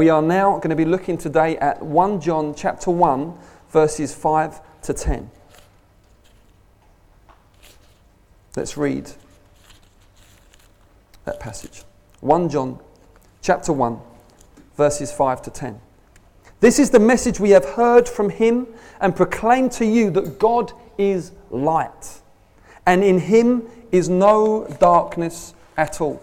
We are now going to be looking today at 1 John chapter 1, verses 5 to 10. Let's read that passage. 1 John chapter 1, verses 5 to 10. This is the message we have heard from him and proclaim to you that God is light, and in him is no darkness at all.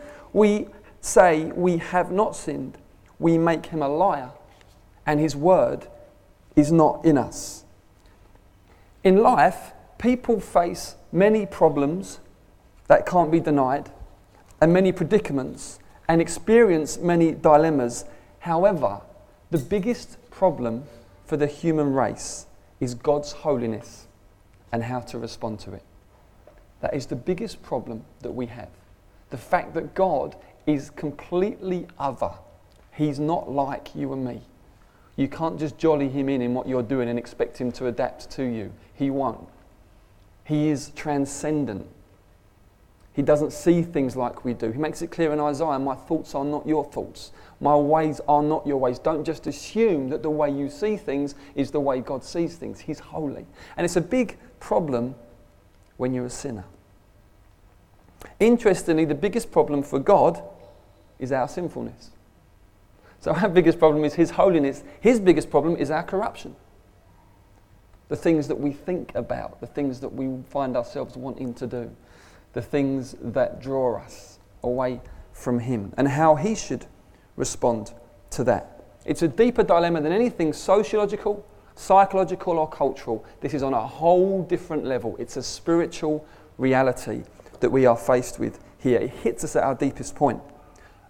we say we have not sinned, we make him a liar and his word is not in us. In life, people face many problems that can't be denied and many predicaments and experience many dilemmas. However, the biggest problem for the human race is God's holiness and how to respond to it. That is the biggest problem that we have. The fact that God is completely other. He's not like you and me. You can't just jolly him in in what you're doing and expect him to adapt to you. He won't. He is transcendent. He doesn't see things like we do. He makes it clear in Isaiah my thoughts are not your thoughts, my ways are not your ways. Don't just assume that the way you see things is the way God sees things. He's holy. And it's a big problem when you're a sinner. Interestingly, the biggest problem for God is our sinfulness. So, our biggest problem is His holiness. His biggest problem is our corruption. The things that we think about, the things that we find ourselves wanting to do the things that draw us away from Him and how He should respond to that. It's a deeper dilemma than anything sociological, psychological, or cultural. This is on a whole different level. It's a spiritual reality that we are faced with here. It hits us at our deepest point.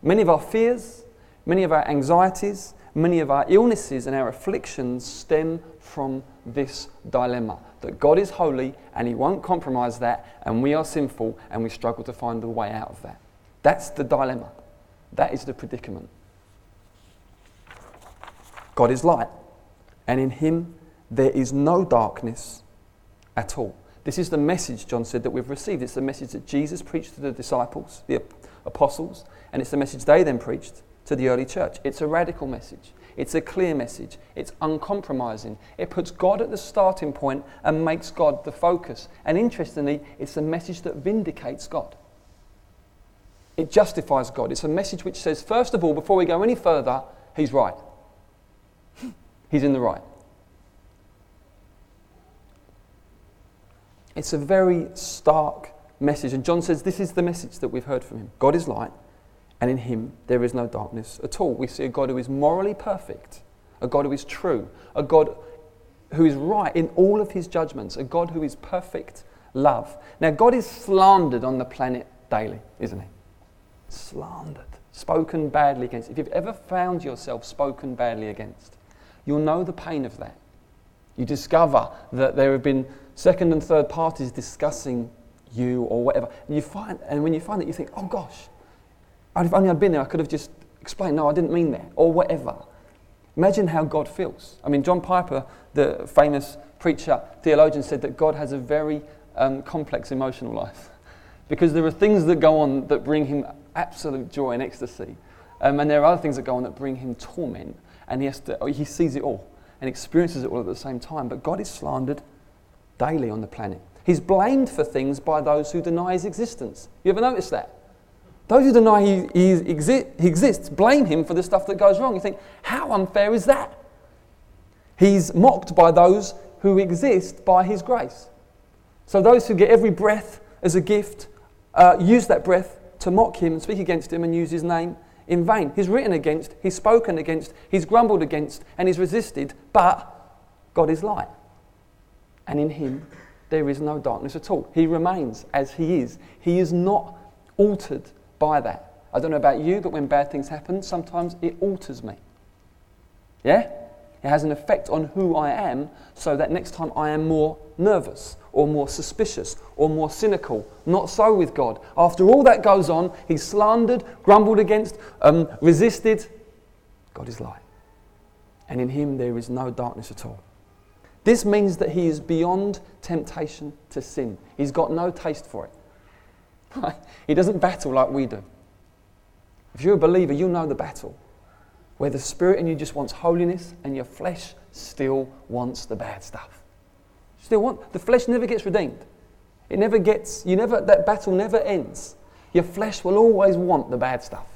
Many of our fears, many of our anxieties, many of our illnesses and our afflictions stem from this dilemma that God is holy and He won't compromise that, and we are sinful and we struggle to find a way out of that. That's the dilemma. That is the predicament. God is light, and in Him there is no darkness at all. This is the message, John said, that we've received. It's the message that Jesus preached to the disciples, the apostles, and it's the message they then preached to the early church. It's a radical message. It's a clear message. It's uncompromising. It puts God at the starting point and makes God the focus. And interestingly, it's a message that vindicates God. It justifies God. It's a message which says, first of all, before we go any further, He's right. He's in the right. It's a very stark message. And John says, This is the message that we've heard from Him God is light and in him there is no darkness at all. We see a God who is morally perfect, a God who is true, a God who is right in all of his judgments, a God who is perfect love. Now, God is slandered on the planet daily, isn't he? Slandered, spoken badly against. If you've ever found yourself spoken badly against, you'll know the pain of that. You discover that there have been second and third parties discussing you or whatever. And, you find, and when you find that, you think, oh gosh, if only I'd been there, I could have just explained, no, I didn't mean that, or whatever. Imagine how God feels. I mean, John Piper, the famous preacher, theologian, said that God has a very um, complex emotional life because there are things that go on that bring him absolute joy and ecstasy, um, and there are other things that go on that bring him torment, and he, has to, he sees it all and experiences it all at the same time. But God is slandered daily on the planet. He's blamed for things by those who deny his existence. You ever notice that? Those who deny he, he, exi- he exists blame him for the stuff that goes wrong. You think, how unfair is that? He's mocked by those who exist by his grace. So those who get every breath as a gift uh, use that breath to mock him and speak against him and use his name in vain. He's written against, he's spoken against, he's grumbled against, and he's resisted, but God is light. And in him there is no darkness at all. He remains as he is. He is not altered by that. I don't know about you, but when bad things happen, sometimes it alters me. Yeah? It has an effect on who I am so that next time I am more nervous or more suspicious or more cynical. Not so with God. After all that goes on, he's slandered, grumbled against, um, resisted. God is light. And in him there is no darkness at all. This means that he is beyond temptation to sin. He's got no taste for it. He doesn't battle like we do. If you're a believer, you know the battle where the spirit in you just wants holiness and your flesh still wants the bad stuff. Still want the flesh never gets redeemed. It never gets you never that battle never ends. Your flesh will always want the bad stuff.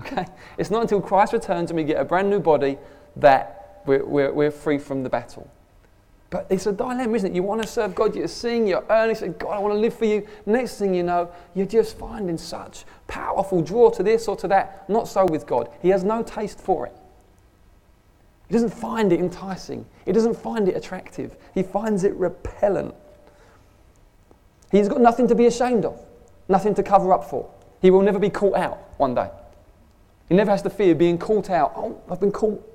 Okay? It's not until Christ returns and we get a brand new body that we're, we're, we're free from the battle. But it's a dilemma, isn't it? You want to serve God, you're singing, you're earning, say, God, I want to live for you. Next thing you know, you're just finding such powerful draw to this or to that. Not so with God. He has no taste for it. He doesn't find it enticing. He doesn't find it attractive. He finds it repellent. He's got nothing to be ashamed of, nothing to cover up for. He will never be caught out one day. He never has to fear being caught out. Oh, I've been caught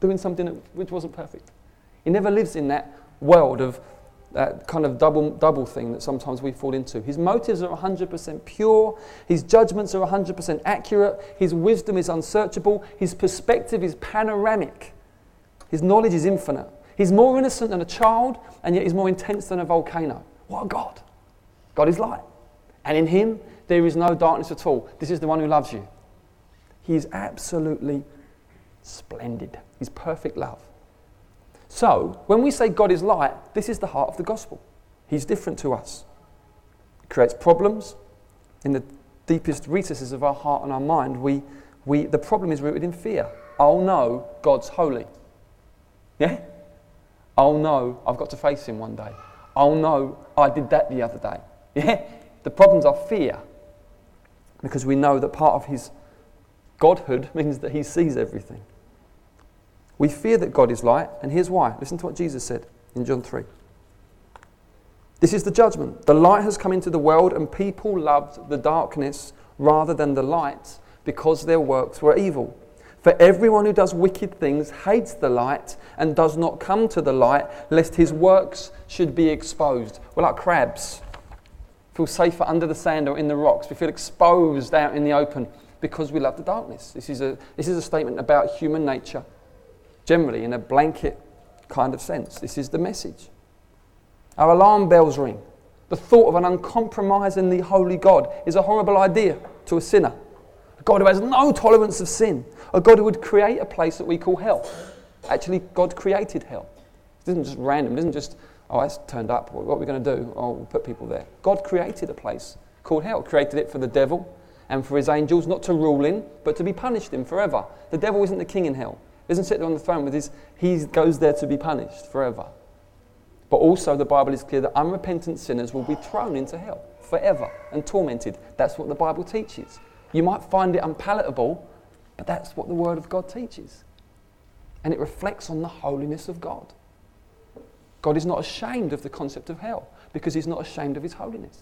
doing something which wasn't perfect. He never lives in that world of that kind of double, double thing that sometimes we fall into. His motives are 100% pure. His judgments are 100% accurate. His wisdom is unsearchable. His perspective is panoramic. His knowledge is infinite. He's more innocent than a child, and yet he's more intense than a volcano. What a God! God is light. And in him, there is no darkness at all. This is the one who loves you. He is absolutely splendid. He's perfect love. So, when we say God is light, this is the heart of the gospel. He's different to us. It creates problems in the deepest recesses of our heart and our mind. We, we, the problem is rooted in fear. Oh no, God's holy. Yeah? Oh no, I've got to face him one day. Oh no, I did that the other day. Yeah? The problems are fear. Because we know that part of his godhood means that he sees everything. We fear that God is light, and here's why. Listen to what Jesus said in John 3. This is the judgment. The light has come into the world, and people loved the darkness rather than the light because their works were evil. For everyone who does wicked things hates the light and does not come to the light, lest his works should be exposed. We're like crabs. Feel safer under the sand or in the rocks. We feel exposed out in the open because we love the darkness. This is a, this is a statement about human nature generally in a blanket kind of sense. This is the message. Our alarm bells ring. The thought of an uncompromisingly holy God is a horrible idea to a sinner. A God who has no tolerance of sin. A God who would create a place that we call hell. Actually, God created hell. It isn't just random. It isn't just, oh, it's turned up. What are we going to do? Oh, we'll put people there. God created a place called hell. Created it for the devil and for his angels, not to rule in, but to be punished in forever. The devil isn't the king in hell. Doesn't sit there on the throne with his, he goes there to be punished forever. But also, the Bible is clear that unrepentant sinners will be thrown into hell forever and tormented. That's what the Bible teaches. You might find it unpalatable, but that's what the Word of God teaches. And it reflects on the holiness of God. God is not ashamed of the concept of hell because He's not ashamed of His holiness.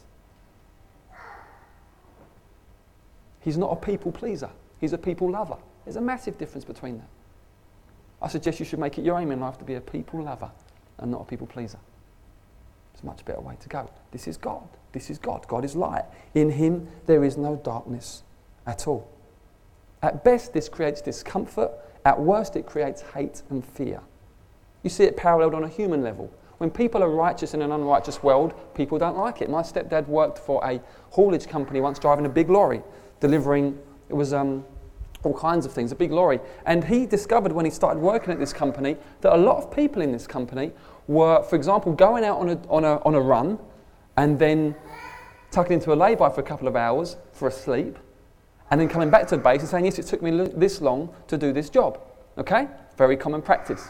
He's not a people pleaser, He's a people lover. There's a massive difference between that. I suggest you should make it your aim in life to be a people lover and not a people pleaser. It's a much better way to go. This is God. This is God. God is light. In Him there is no darkness at all. At best, this creates discomfort. At worst, it creates hate and fear. You see it paralleled on a human level. When people are righteous in an unrighteous world, people don't like it. My stepdad worked for a haulage company once driving a big lorry, delivering, it was um, all kinds of things, a big lorry. And he discovered when he started working at this company that a lot of people in this company were, for example, going out on a, on a, on a run and then tucking into a lay-by for a couple of hours for a sleep and then coming back to the base and saying, yes, it took me this long to do this job. Okay? Very common practice.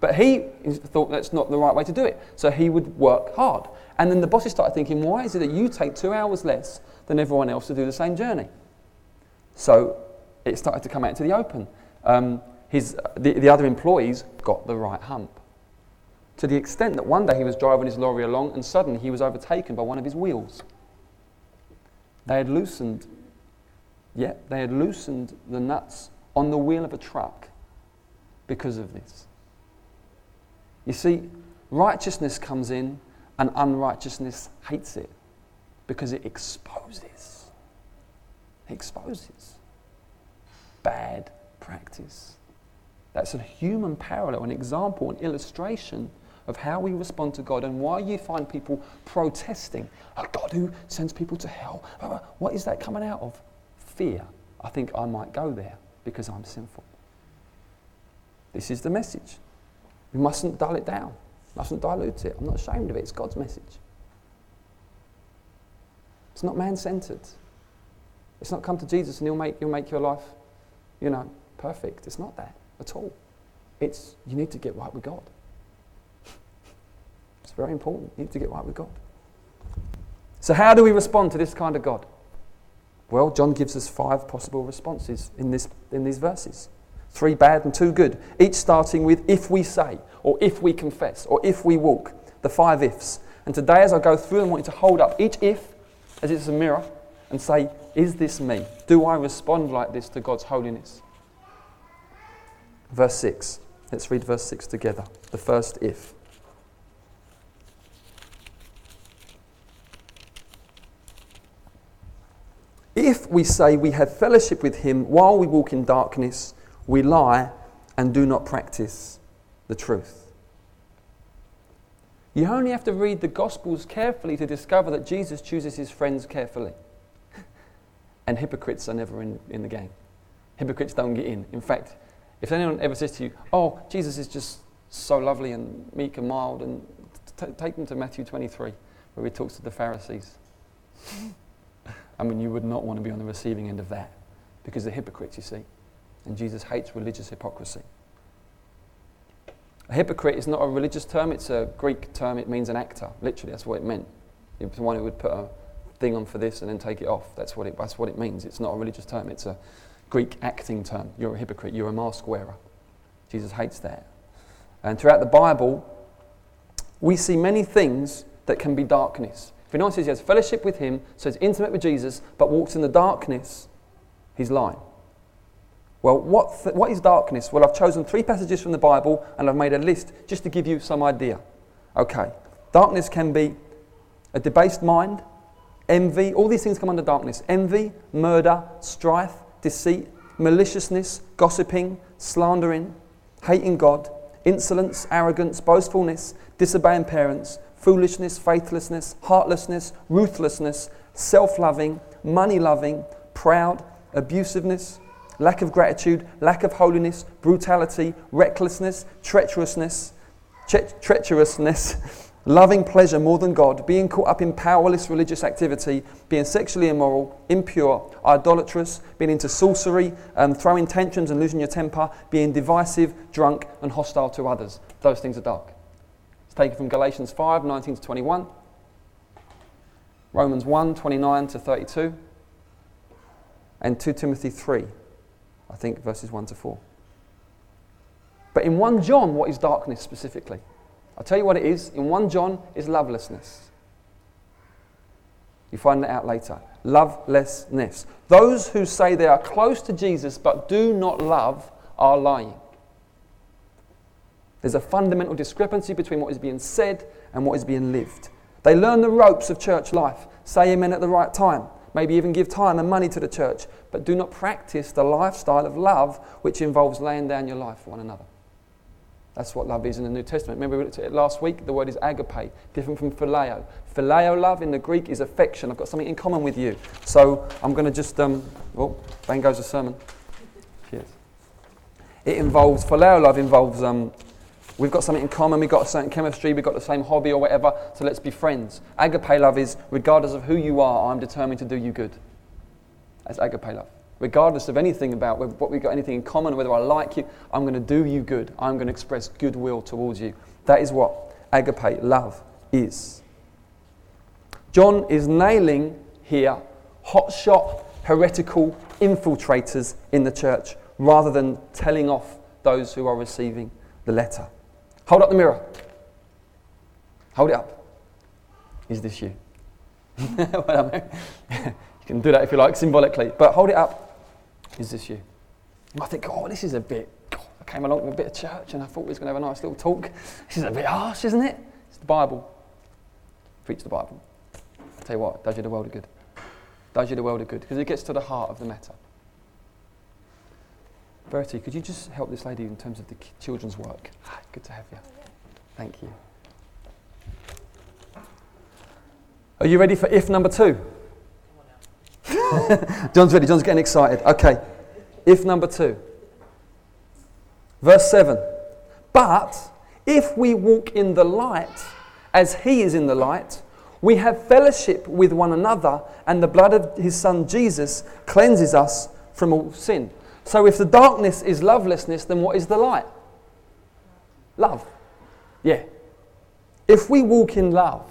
But he thought that's not the right way to do it. So he would work hard. And then the bosses started thinking, why is it that you take two hours less than everyone else to do the same journey? So it started to come out into the open. Um, his, the, the other employees got the right hump. To the extent that one day he was driving his lorry along and suddenly he was overtaken by one of his wheels. They had loosened Yet they had loosened the nuts on the wheel of a truck because of this. You see, righteousness comes in and unrighteousness hates it because it exposes. It exposes bad practice. That's a human parallel, an example, an illustration of how we respond to God and why you find people protesting a God who sends people to hell. Uh, what is that coming out of? Fear. I think I might go there because I'm sinful. This is the message. We mustn't dull it down, mustn't dilute it. I'm not ashamed of it. It's God's message. It's not man centered. It's not come to Jesus and he'll make, he'll make your life, you know, perfect. It's not that at all. It's you need to get right with God. It's very important. You need to get right with God. So, how do we respond to this kind of God? Well, John gives us five possible responses in, this, in these verses three bad and two good, each starting with if we say, or if we confess, or if we walk. The five ifs. And today, as I go through them, I want you to hold up each if as it's a mirror and say, Is this me? Do I respond like this to God's holiness? Verse 6. Let's read verse 6 together. The first if. If we say we have fellowship with him while we walk in darkness, we lie and do not practice the truth. You only have to read the Gospels carefully to discover that Jesus chooses his friends carefully. And hypocrites are never in, in the game. Hypocrites don't get in. In fact, if anyone ever says to you, oh, Jesus is just so lovely and meek and mild, and t- take them to Matthew 23, where he talks to the Pharisees. I mean, you would not want to be on the receiving end of that because they're hypocrites, you see. And Jesus hates religious hypocrisy. A hypocrite is not a religious term, it's a Greek term. It means an actor. Literally, that's what it meant. It's the one who would put a thing on for this and then take it off. That's what it, that's what it means. It's not a religious term, it's a Greek acting term. You're a hypocrite, you're a mask wearer. Jesus hates that. And throughout the Bible, we see many things that can be darkness. If anyone says he has fellowship with him, so he's intimate with Jesus, but walks in the darkness, he's lying. Well, what, th- what is darkness? Well, I've chosen three passages from the Bible and I've made a list just to give you some idea. Okay, darkness can be a debased mind, envy, all these things come under darkness. Envy, murder, strife, deceit, maliciousness, gossiping, slandering, hating God, insolence, arrogance, boastfulness, disobeying parents, foolishness, faithlessness, heartlessness, ruthlessness, self loving, money loving, proud, abusiveness, lack of gratitude, lack of holiness, brutality, recklessness, treacherousness, tre- treacherousness loving pleasure more than God, being caught up in powerless religious activity, being sexually immoral, impure, idolatrous, being into sorcery, um, throwing tantrums and losing your temper, being divisive, drunk, and hostile to others. Those things are dark. It's taken from Galatians 5 19 to 21, Romans 1 29 to 32, and 2 Timothy 3, I think verses 1 to 4. But in 1 John, what is darkness specifically? I'll tell you what it is. In 1 John is lovelessness. You find that out later. Lovelessness. Those who say they are close to Jesus but do not love are lying. There's a fundamental discrepancy between what is being said and what is being lived. They learn the ropes of church life, say amen at the right time, maybe even give time and money to the church, but do not practice the lifestyle of love which involves laying down your life for one another. That's what love is in the New Testament. Remember we looked at it last week? The word is agape, different from phileo. Phileo love in the Greek is affection. I've got something in common with you. So I'm going to just, um, oh, bang goes the sermon. Cheers. It involves, phileo love involves, um, we've got something in common, we've got a certain chemistry, we've got the same hobby or whatever, so let's be friends. Agape love is, regardless of who you are, I'm determined to do you good. That's agape love regardless of anything about what we've got anything in common, whether I like you, I'm going to do you good. I'm going to express goodwill towards you. That is what agape love is. John is nailing here hotshot heretical infiltrators in the church rather than telling off those who are receiving the letter. Hold up the mirror. Hold it up. Is this you? you can do that if you like, symbolically, but hold it up Is this you? I think, oh, this is a bit. I came along with a bit of church and I thought we was going to have a nice little talk. This is a bit harsh, isn't it? It's the Bible. Preach the Bible. I tell you what, does you the world of good. Does you the world of good because it gets to the heart of the matter. Bertie, could you just help this lady in terms of the children's work? Good to have you. Thank you. Are you ready for if number two? John's ready. John's getting excited. Okay. If number two. Verse 7. But if we walk in the light, as he is in the light, we have fellowship with one another, and the blood of his son Jesus cleanses us from all sin. So if the darkness is lovelessness, then what is the light? Love. Yeah. If we walk in love,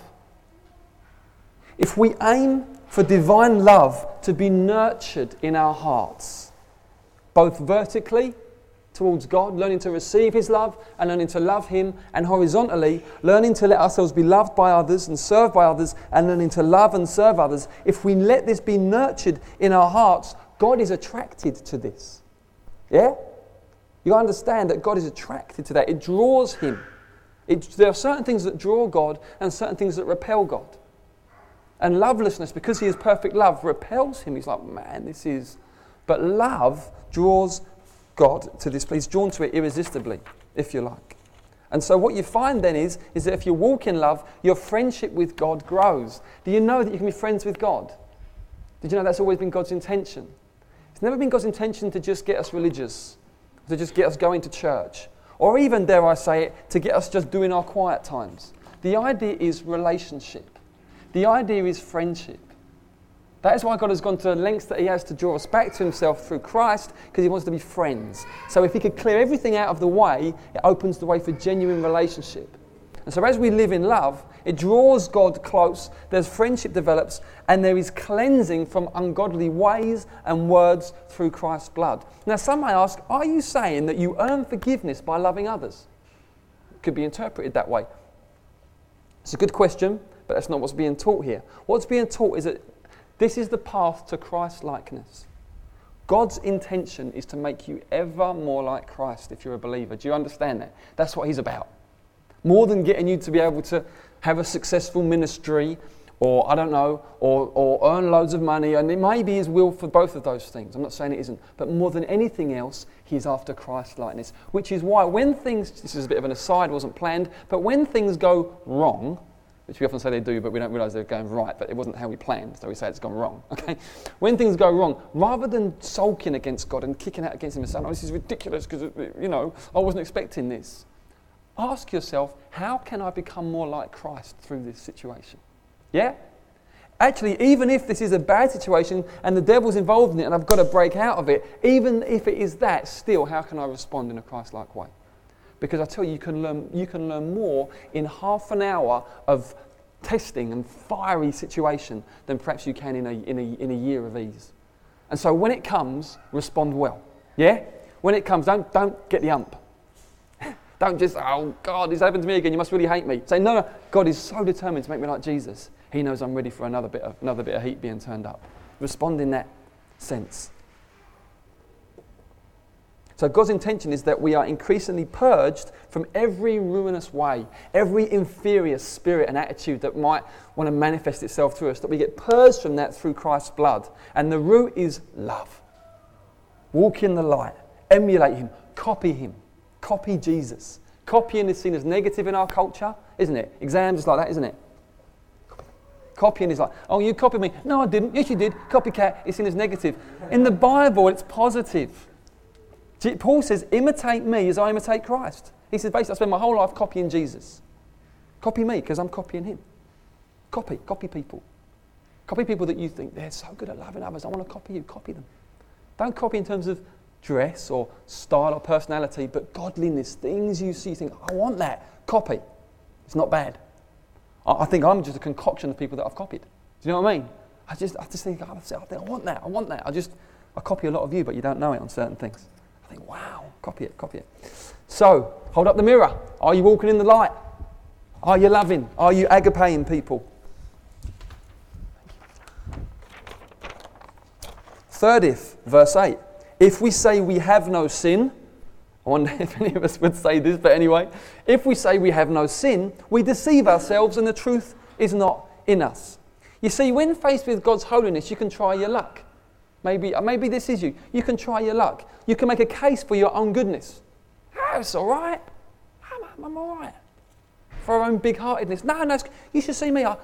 if we aim for divine love to be nurtured in our hearts, both vertically towards God, learning to receive His love and learning to love Him, and horizontally, learning to let ourselves be loved by others and served by others, and learning to love and serve others, if we let this be nurtured in our hearts, God is attracted to this. Yeah? You understand that God is attracted to that. It draws Him. It, there are certain things that draw God and certain things that repel God. And lovelessness, because he is perfect love, repels him. He's like, man, this is. But love draws God to this place, drawn to it irresistibly, if you like. And so what you find then is, is that if you walk in love, your friendship with God grows. Do you know that you can be friends with God? Did you know that's always been God's intention? It's never been God's intention to just get us religious, to just get us going to church, or even, dare I say it, to get us just doing our quiet times. The idea is relationship. The idea is friendship. That is why God has gone to lengths that He has to draw us back to Himself through Christ, because He wants to be friends. So if He could clear everything out of the way, it opens the way for genuine relationship. And so as we live in love, it draws God close, there's friendship develops, and there is cleansing from ungodly ways and words through Christ's blood. Now, some may ask, are you saying that you earn forgiveness by loving others? It could be interpreted that way. It's a good question, but that's not what's being taught here. What's being taught is that this is the path to Christ likeness. God's intention is to make you ever more like Christ if you're a believer. Do you understand that? That's what He's about. More than getting you to be able to have a successful ministry or, I don't know, or, or earn loads of money. And it may be His will for both of those things. I'm not saying it isn't. But more than anything else, He's after Christ likeness. Which is why when things, this is a bit of an aside, wasn't planned, but when things go wrong, which we often say they do, but we don't realize they're going right, but it wasn't how we planned, so we say it's gone wrong. Okay? When things go wrong, rather than sulking against God and kicking out against Him and saying, oh, this is ridiculous because, uh, you know, I wasn't expecting this, ask yourself, how can I become more like Christ through this situation? Yeah? Actually, even if this is a bad situation and the devil's involved in it and I've got to break out of it, even if it is that, still, how can I respond in a Christ like way? Because I tell you, you can, learn, you can learn more in half an hour of testing and fiery situation than perhaps you can in a, in, a, in a year of ease. And so when it comes, respond well. Yeah? When it comes, don't, don't get the ump. don't just, oh, God, this happened to me again. You must really hate me. Say, no, no, God is so determined to make me like Jesus. He knows I'm ready for another bit of, another bit of heat being turned up. Respond in that sense. So God's intention is that we are increasingly purged from every ruinous way, every inferior spirit and attitude that might want to manifest itself through us, that we get purged from that through Christ's blood. And the root is love. Walk in the light, emulate Him, copy Him, copy Jesus. Copying is seen as negative in our culture, isn't it? Exams is like that, isn't it? Copying is like, oh, you copied me. No, I didn't. Yes, you did. Copycat is seen as negative. In the Bible, it's positive. Paul says, imitate me as I imitate Christ. He says, basically, I spend my whole life copying Jesus. Copy me because I'm copying him. Copy, copy people. Copy people that you think they're so good at loving others. I want to copy you. Copy them. Don't copy in terms of dress or style or personality, but godliness, things you see, you think, I want that. Copy. It's not bad. I, think I'm just a concoction of people that I've copied. Do you know what I mean? I just, I just think, oh, I, think, I want that. I want that. I just, I copy a lot of you, but you don't know it on certain things. I think, wow, copy it, copy it. So, hold up the mirror. Are you walking in the light? Are you loving? Are you agapeing people? Third if, verse 8. if we say we have no sin, I wonder if any of us would say this, but anyway, if we say we have no sin, we deceive ourselves and the truth is not in us. You see, when faced with God's holiness, you can try your luck. Maybe, uh, maybe this is you. You can try your luck. You can make a case for your own goodness. Oh, it's all right. I'm, I'm all right. For our own big heartedness. No, no, you should see me. I,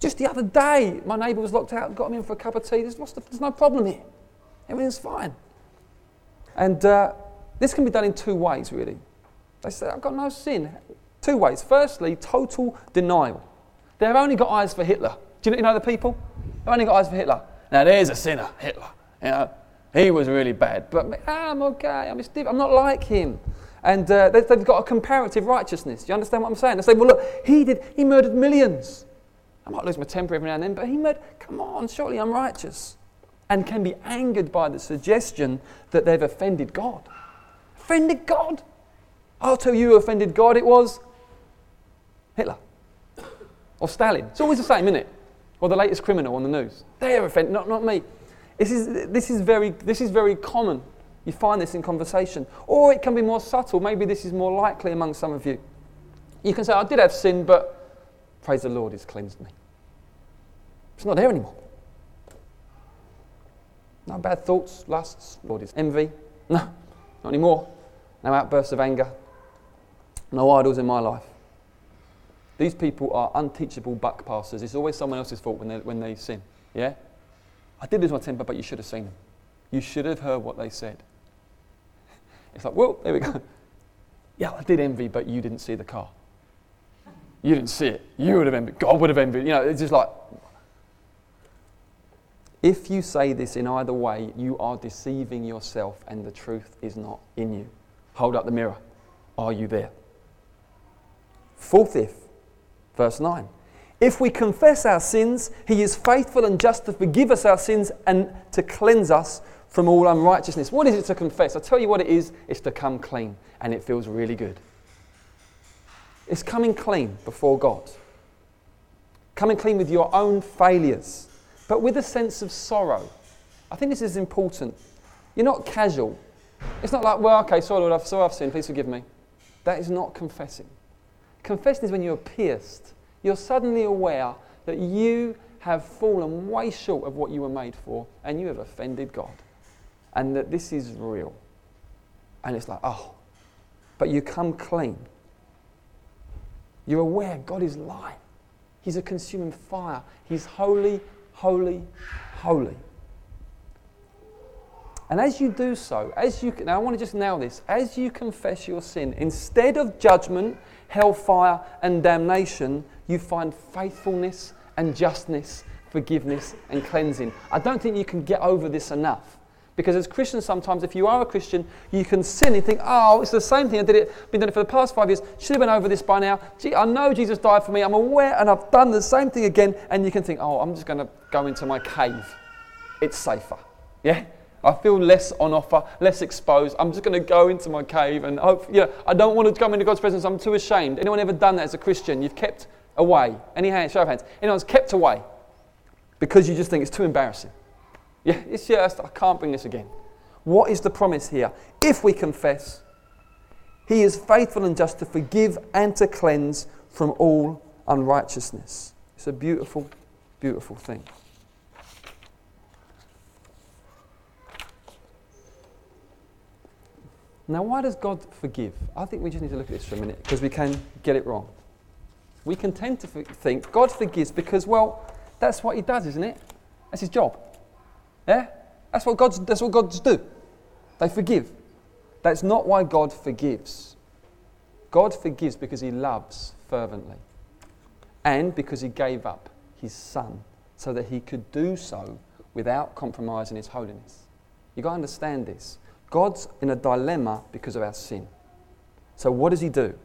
just the other day, my neighbour was locked out got me in for a cup of tea. There's, there's no problem here. Everything's fine. And uh, this can be done in two ways, really. They say, I've got no sin. Two ways. Firstly, total denial. They've only got eyes for Hitler. Do you know the people? They've only got eyes for Hitler. Now, there's a sinner, Hitler. You know, he was really bad. But ah, I'm okay. I'm, I'm not like him. And uh, they've got a comparative righteousness. Do you understand what I'm saying? They say, well, look, he did, he murdered millions. I might lose my temper every now and then, but he murdered, come on, surely I'm righteous. And can be angered by the suggestion that they've offended God. Offended God? I'll tell you who offended God it was Hitler or Stalin. It's always the same, isn't it? Or the latest criminal on the news. They're offended, not, not me. This is, this, is very, this is very common. You find this in conversation. Or it can be more subtle. Maybe this is more likely among some of you. You can say, I did have sin, but praise the Lord, He's cleansed me. It's not there anymore. No bad thoughts, lusts, Lord is envy. No, not anymore. No outbursts of anger. No idols in my life. These people are unteachable buck passers. It's always someone else's fault when they, when they sin. Yeah? I did lose my temper, but you should have seen them. You should have heard what they said. It's like, well, there we go. Yeah, I did envy, but you didn't see the car. You didn't see it. You would have envied. God would have envied. You know, it's just like. If you say this in either way, you are deceiving yourself and the truth is not in you. Hold up the mirror. Are you there? Fourth if, verse 9. If we confess our sins, he is faithful and just to forgive us our sins and to cleanse us from all unrighteousness. What is it to confess? i tell you what it is it's to come clean, and it feels really good. It's coming clean before God, coming clean with your own failures, but with a sense of sorrow. I think this is important. You're not casual. It's not like, well, okay, sorry, Lord, I've, sorry, I've sinned, please forgive me. That is not confessing. Confessing is when you're pierced. You're suddenly aware that you have fallen way short of what you were made for and you have offended God and that this is real. And it's like, oh, but you come clean. You're aware God is light. He's a consuming fire. He's holy, holy, holy. And as you do so, as you now I want to just nail this, as you confess your sin, instead of judgment, hellfire, and damnation, you find faithfulness and justness, forgiveness and cleansing. I don't think you can get over this enough. Because as Christians, sometimes if you are a Christian, you can sin and think, oh, it's the same thing. I did it, been doing it for the past five years. Should have been over this by now. Gee, I know Jesus died for me. I'm aware, and I've done the same thing again. And you can think, oh, I'm just going to go into my cave. It's safer. Yeah? I feel less on offer, less exposed. I'm just going to go into my cave and hope, you know, I don't want to come into God's presence. I'm too ashamed. Anyone ever done that as a Christian? You've kept away. Any hands? Show of hands. Anyone's kept away because you just think it's too embarrassing. Yeah, it's just, I can't bring this again. What is the promise here? If we confess, He is faithful and just to forgive and to cleanse from all unrighteousness. It's a beautiful, beautiful thing. Now, why does God forgive? I think we just need to look at this for a minute because we can get it wrong. We can tend to think God forgives because, well, that's what He does, isn't it? That's His job. Yeah? That's what God's, that's what God's do. They forgive. That's not why God forgives. God forgives because He loves fervently and because He gave up His Son so that He could do so without compromising His holiness. You've got to understand this. God's in a dilemma because of our sin. So, what does He do?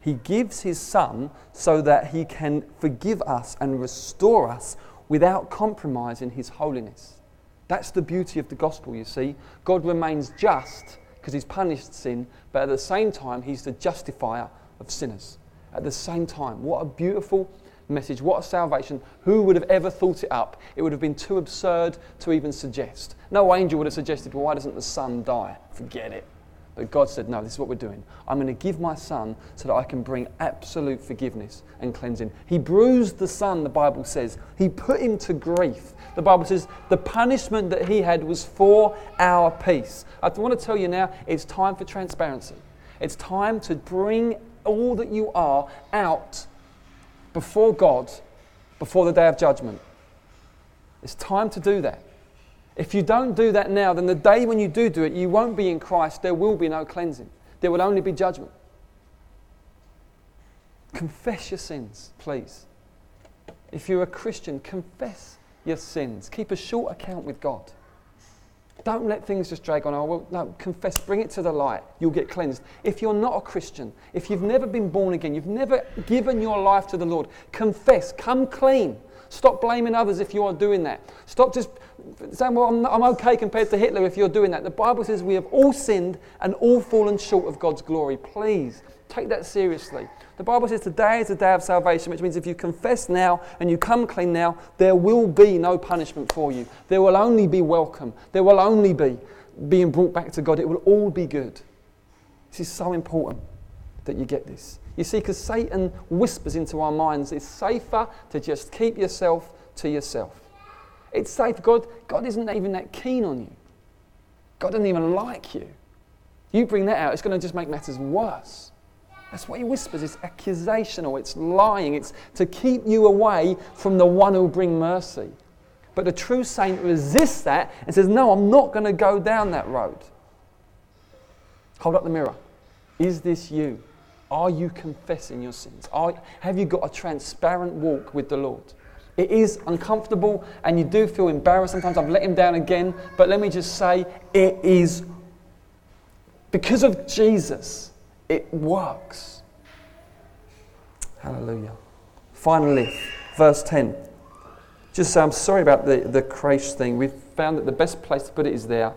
He gives His Son so that He can forgive us and restore us without compromising His holiness. That's the beauty of the gospel, you see. God remains just because He's punished sin, but at the same time, He's the justifier of sinners. At the same time, what a beautiful message. What a salvation. Who would have ever thought it up? It would have been too absurd to even suggest. No angel would have suggested, well, why doesn't the Son die? Forget it. But God said, No, this is what we're doing. I'm going to give my son so that I can bring absolute forgiveness and cleansing. He bruised the son, the Bible says. He put him to grief. The Bible says the punishment that he had was for our peace. I want to tell you now, it's time for transparency. It's time to bring all that you are out before God before the day of judgment. It's time to do that. If you don't do that now, then the day when you do do it, you won't be in Christ. There will be no cleansing, there will only be judgment. Confess your sins, please. If you're a Christian, confess your sins. Keep a short account with God. Don't let things just drag on. Oh, well, no, confess, bring it to the light. You'll get cleansed. If you're not a Christian, if you've never been born again, you've never given your life to the Lord, confess, come clean. Stop blaming others if you are doing that. Stop just saying, well, I'm, I'm okay compared to Hitler if you're doing that. The Bible says we have all sinned and all fallen short of God's glory. Please take that seriously. The Bible says today is the day of salvation, which means if you confess now and you come clean now, there will be no punishment for you. There will only be welcome. There will only be being brought back to God. It will all be good. This is so important that you get this. You see, because Satan whispers into our minds, it's safer to just keep yourself to yourself. It's safe. God, God isn't even that keen on you. God doesn't even like you. You bring that out, it's going to just make matters worse. That's what he whispers. It's accusational, it's lying, it's to keep you away from the one who'll bring mercy. But the true saint resists that and says, No, I'm not going to go down that road. Hold up the mirror. Is this you? Are you confessing your sins? Are, have you got a transparent walk with the Lord? It is uncomfortable and you do feel embarrassed. Sometimes I've let him down again, but let me just say it is because of Jesus, it works. Hallelujah. Finally, verse 10. Just say, I'm sorry about the, the creche thing. We've found that the best place to put it is there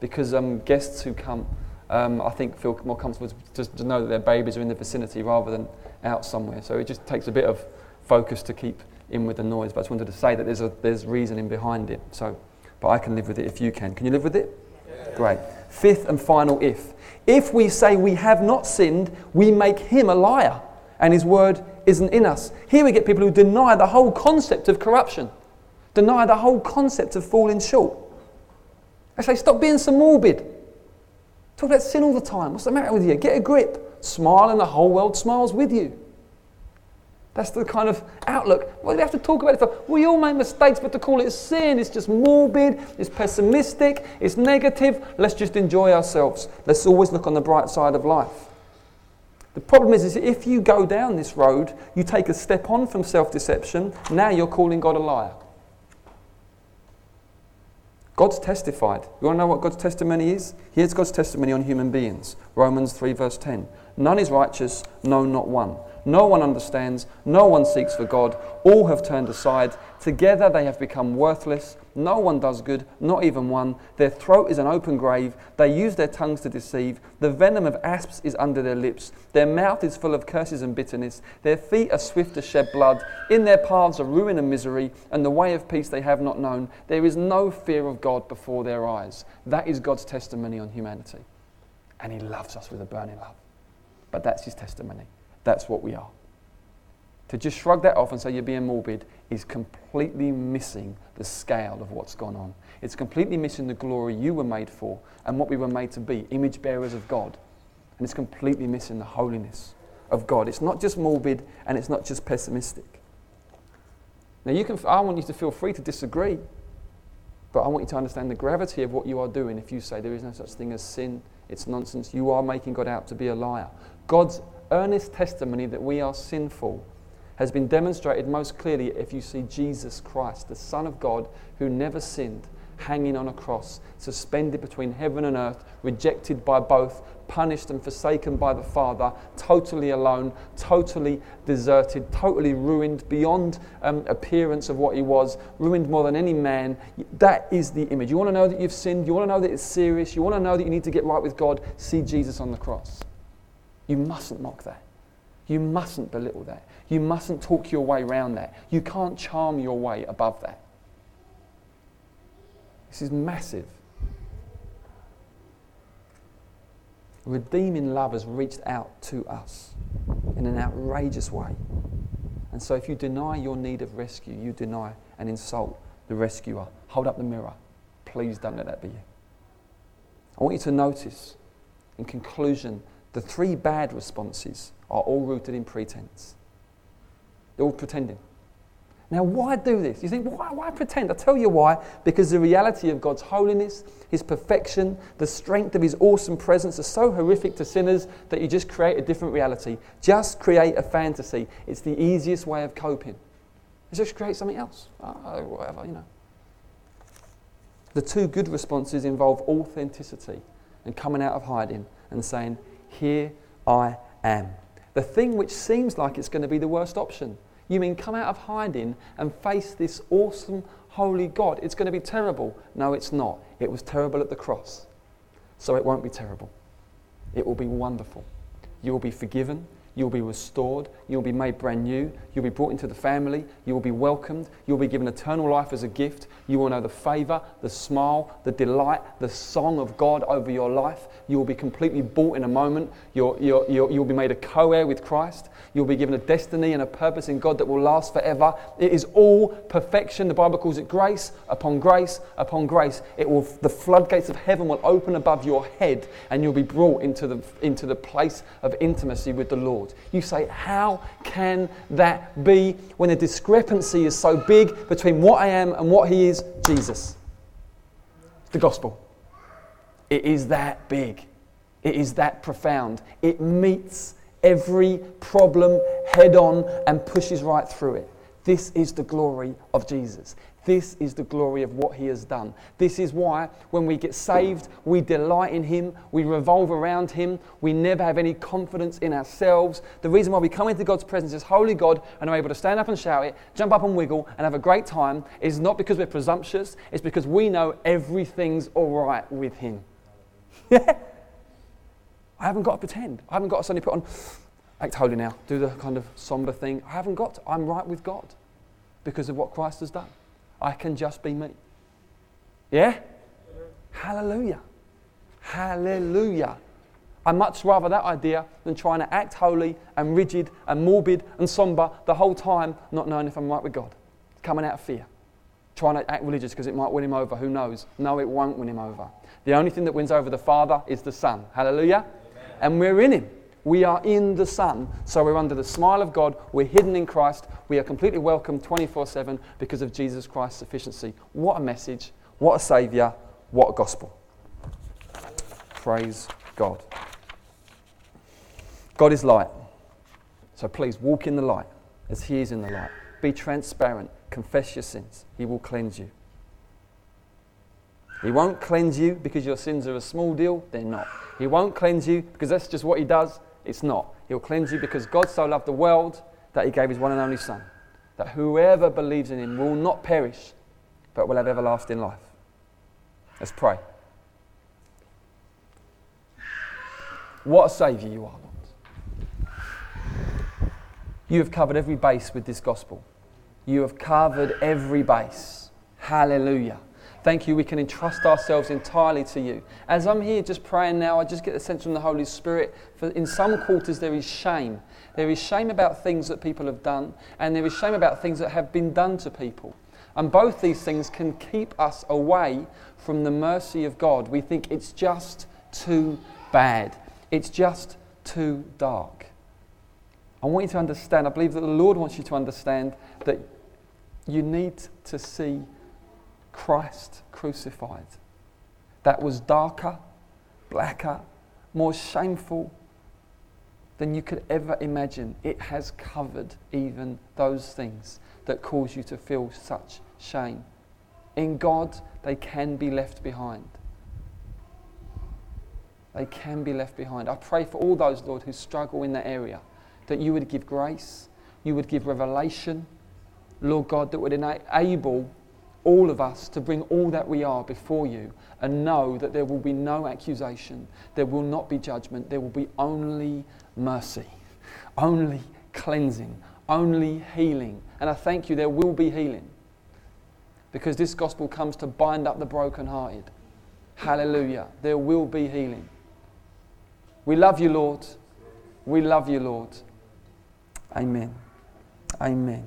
because um, guests who come um, I think feel more comfortable just to know that their babies are in the vicinity rather than out somewhere. So it just takes a bit of focus to keep in with the noise. But I just wanted to say that there's, a, there's reasoning behind it. So, but I can live with it if you can. Can you live with it? Yeah. Great. Fifth and final if. If we say we have not sinned, we make him a liar, and his word isn't in us. Here we get people who deny the whole concept of corruption, deny the whole concept of falling short. They say, stop being so morbid. Talk about sin all the time. What's the matter with you? Get a grip. Smile, and the whole world smiles with you. That's the kind of outlook. We have to talk about it? We all make mistakes, but to call it sin, it's just morbid, it's pessimistic, it's negative. Let's just enjoy ourselves. Let's always look on the bright side of life. The problem is, is if you go down this road, you take a step on from self deception, now you're calling God a liar. God's testified. You want to know what God's testimony is? Here's God's testimony on human beings Romans 3, verse 10. None is righteous, no, not one. No one understands, no one seeks for God. All have turned aside. Together they have become worthless. No one does good, not even one. Their throat is an open grave. They use their tongues to deceive. The venom of asps is under their lips. Their mouth is full of curses and bitterness. Their feet are swift to shed blood. In their paths are ruin and misery, and the way of peace they have not known. There is no fear of God before their eyes. That is God's testimony on humanity. And He loves us with a burning love. But that's His testimony. That's what we are. To just shrug that off and say you're being morbid is completely missing the scale of what's gone on. It's completely missing the glory you were made for and what we were made to be image bearers of God. And it's completely missing the holiness of God. It's not just morbid and it's not just pessimistic. Now, you can, I want you to feel free to disagree, but I want you to understand the gravity of what you are doing if you say there is no such thing as sin, it's nonsense. You are making God out to be a liar. God's earnest testimony that we are sinful has been demonstrated most clearly if you see Jesus Christ, the Son of God who never sinned, hanging on a cross, suspended between heaven and earth, rejected by both, punished and forsaken by the Father, totally alone, totally deserted, totally ruined beyond um, appearance of what he was, ruined more than any man. That is the image. You want to know that you've sinned? You want to know that it's serious? You want to know that you need to get right with God? See Jesus on the cross. You mustn't mock that. You mustn't belittle that. You mustn't talk your way around that. You can't charm your way above that. This is massive. Redeeming love has reached out to us in an outrageous way. And so, if you deny your need of rescue, you deny and insult the rescuer. Hold up the mirror. Please don't let that be you. I want you to notice, in conclusion, the three bad responses are all rooted in pretense. They're all pretending. Now, why do this? You think, why, why pretend? I'll tell you why. Because the reality of God's holiness, His perfection, the strength of His awesome presence are so horrific to sinners that you just create a different reality. Just create a fantasy. It's the easiest way of coping. It's just create something else. Oh, whatever, you know. The two good responses involve authenticity and coming out of hiding and saying, Here I am. The thing which seems like it's going to be the worst option you mean come out of hiding and face this awesome, holy God? It's going to be terrible. No, it's not. It was terrible at the cross. So it won't be terrible. It will be wonderful. You will be forgiven. You'll be restored. You'll be made brand new. You'll be brought into the family. You will be welcomed. You'll be given eternal life as a gift. You will know the favor, the smile, the delight, the song of God over your life. You will be completely bought in a moment. You'll, you'll, you'll, you'll be made a co heir with Christ. You'll be given a destiny and a purpose in God that will last forever. It is all perfection. The Bible calls it grace upon grace upon grace. It will, the floodgates of heaven will open above your head and you'll be brought into the, into the place of intimacy with the Lord. You say, How can that be when the discrepancy is so big between what I am and what He is? Jesus. The gospel. It is that big. It is that profound. It meets every problem head on and pushes right through it. This is the glory of Jesus. This is the glory of what he has done. This is why when we get saved, we delight in him, we revolve around him, we never have any confidence in ourselves. The reason why we come into God's presence as holy God and are able to stand up and shout it, jump up and wiggle, and have a great time is not because we're presumptuous, it's because we know everything's all right with him. I haven't got to pretend. I haven't got to suddenly put on, act holy now, do the kind of somber thing. I haven't got to. I'm right with God because of what Christ has done. I can just be me. Yeah? Hallelujah. Hallelujah. I much rather that idea than trying to act holy and rigid and morbid and somber the whole time, not knowing if I'm right with God. Coming out of fear. Trying to act religious because it might win him over. Who knows? No, it won't win him over. The only thing that wins over the Father is the Son. Hallelujah and we're in Him. We are in the Son, so we're under the smile of God. We're hidden in Christ. We are completely welcome 24 7 because of Jesus Christ's sufficiency. What a message! What a Saviour! What a gospel! Praise God. God is light. So please walk in the light as He is in the light. Be transparent. Confess your sins. He will cleanse you. He won't cleanse you because your sins are a small deal. They're not. He won't cleanse you because that's just what he does. It's not. He'll cleanse you because God so loved the world that he gave his one and only Son, that whoever believes in him will not perish, but will have everlasting life. Let's pray. What a Saviour you are, Lord. You have covered every base with this gospel. You have covered every base. Hallelujah. Thank you, we can entrust ourselves entirely to you. As I'm here just praying now, I just get the sense from the Holy Spirit. For in some quarters, there is shame. There is shame about things that people have done, and there is shame about things that have been done to people. And both these things can keep us away from the mercy of God. We think it's just too bad, it's just too dark. I want you to understand, I believe that the Lord wants you to understand that you need to see Christ crucified. That was darker, blacker, more shameful than you could ever imagine. It has covered even those things that cause you to feel such shame. In God, they can be left behind. They can be left behind. I pray for all those, Lord, who struggle in that area, that you would give grace, you would give revelation, Lord God, that would enable all of us to bring all that we are before you and know that there will be no accusation, there will not be judgment, there will be only mercy. only cleansing, only healing. And I thank you, there will be healing because this gospel comes to bind up the brokenhearted. Hallelujah. There will be healing. We love you, Lord. We love you, Lord. Amen. Amen.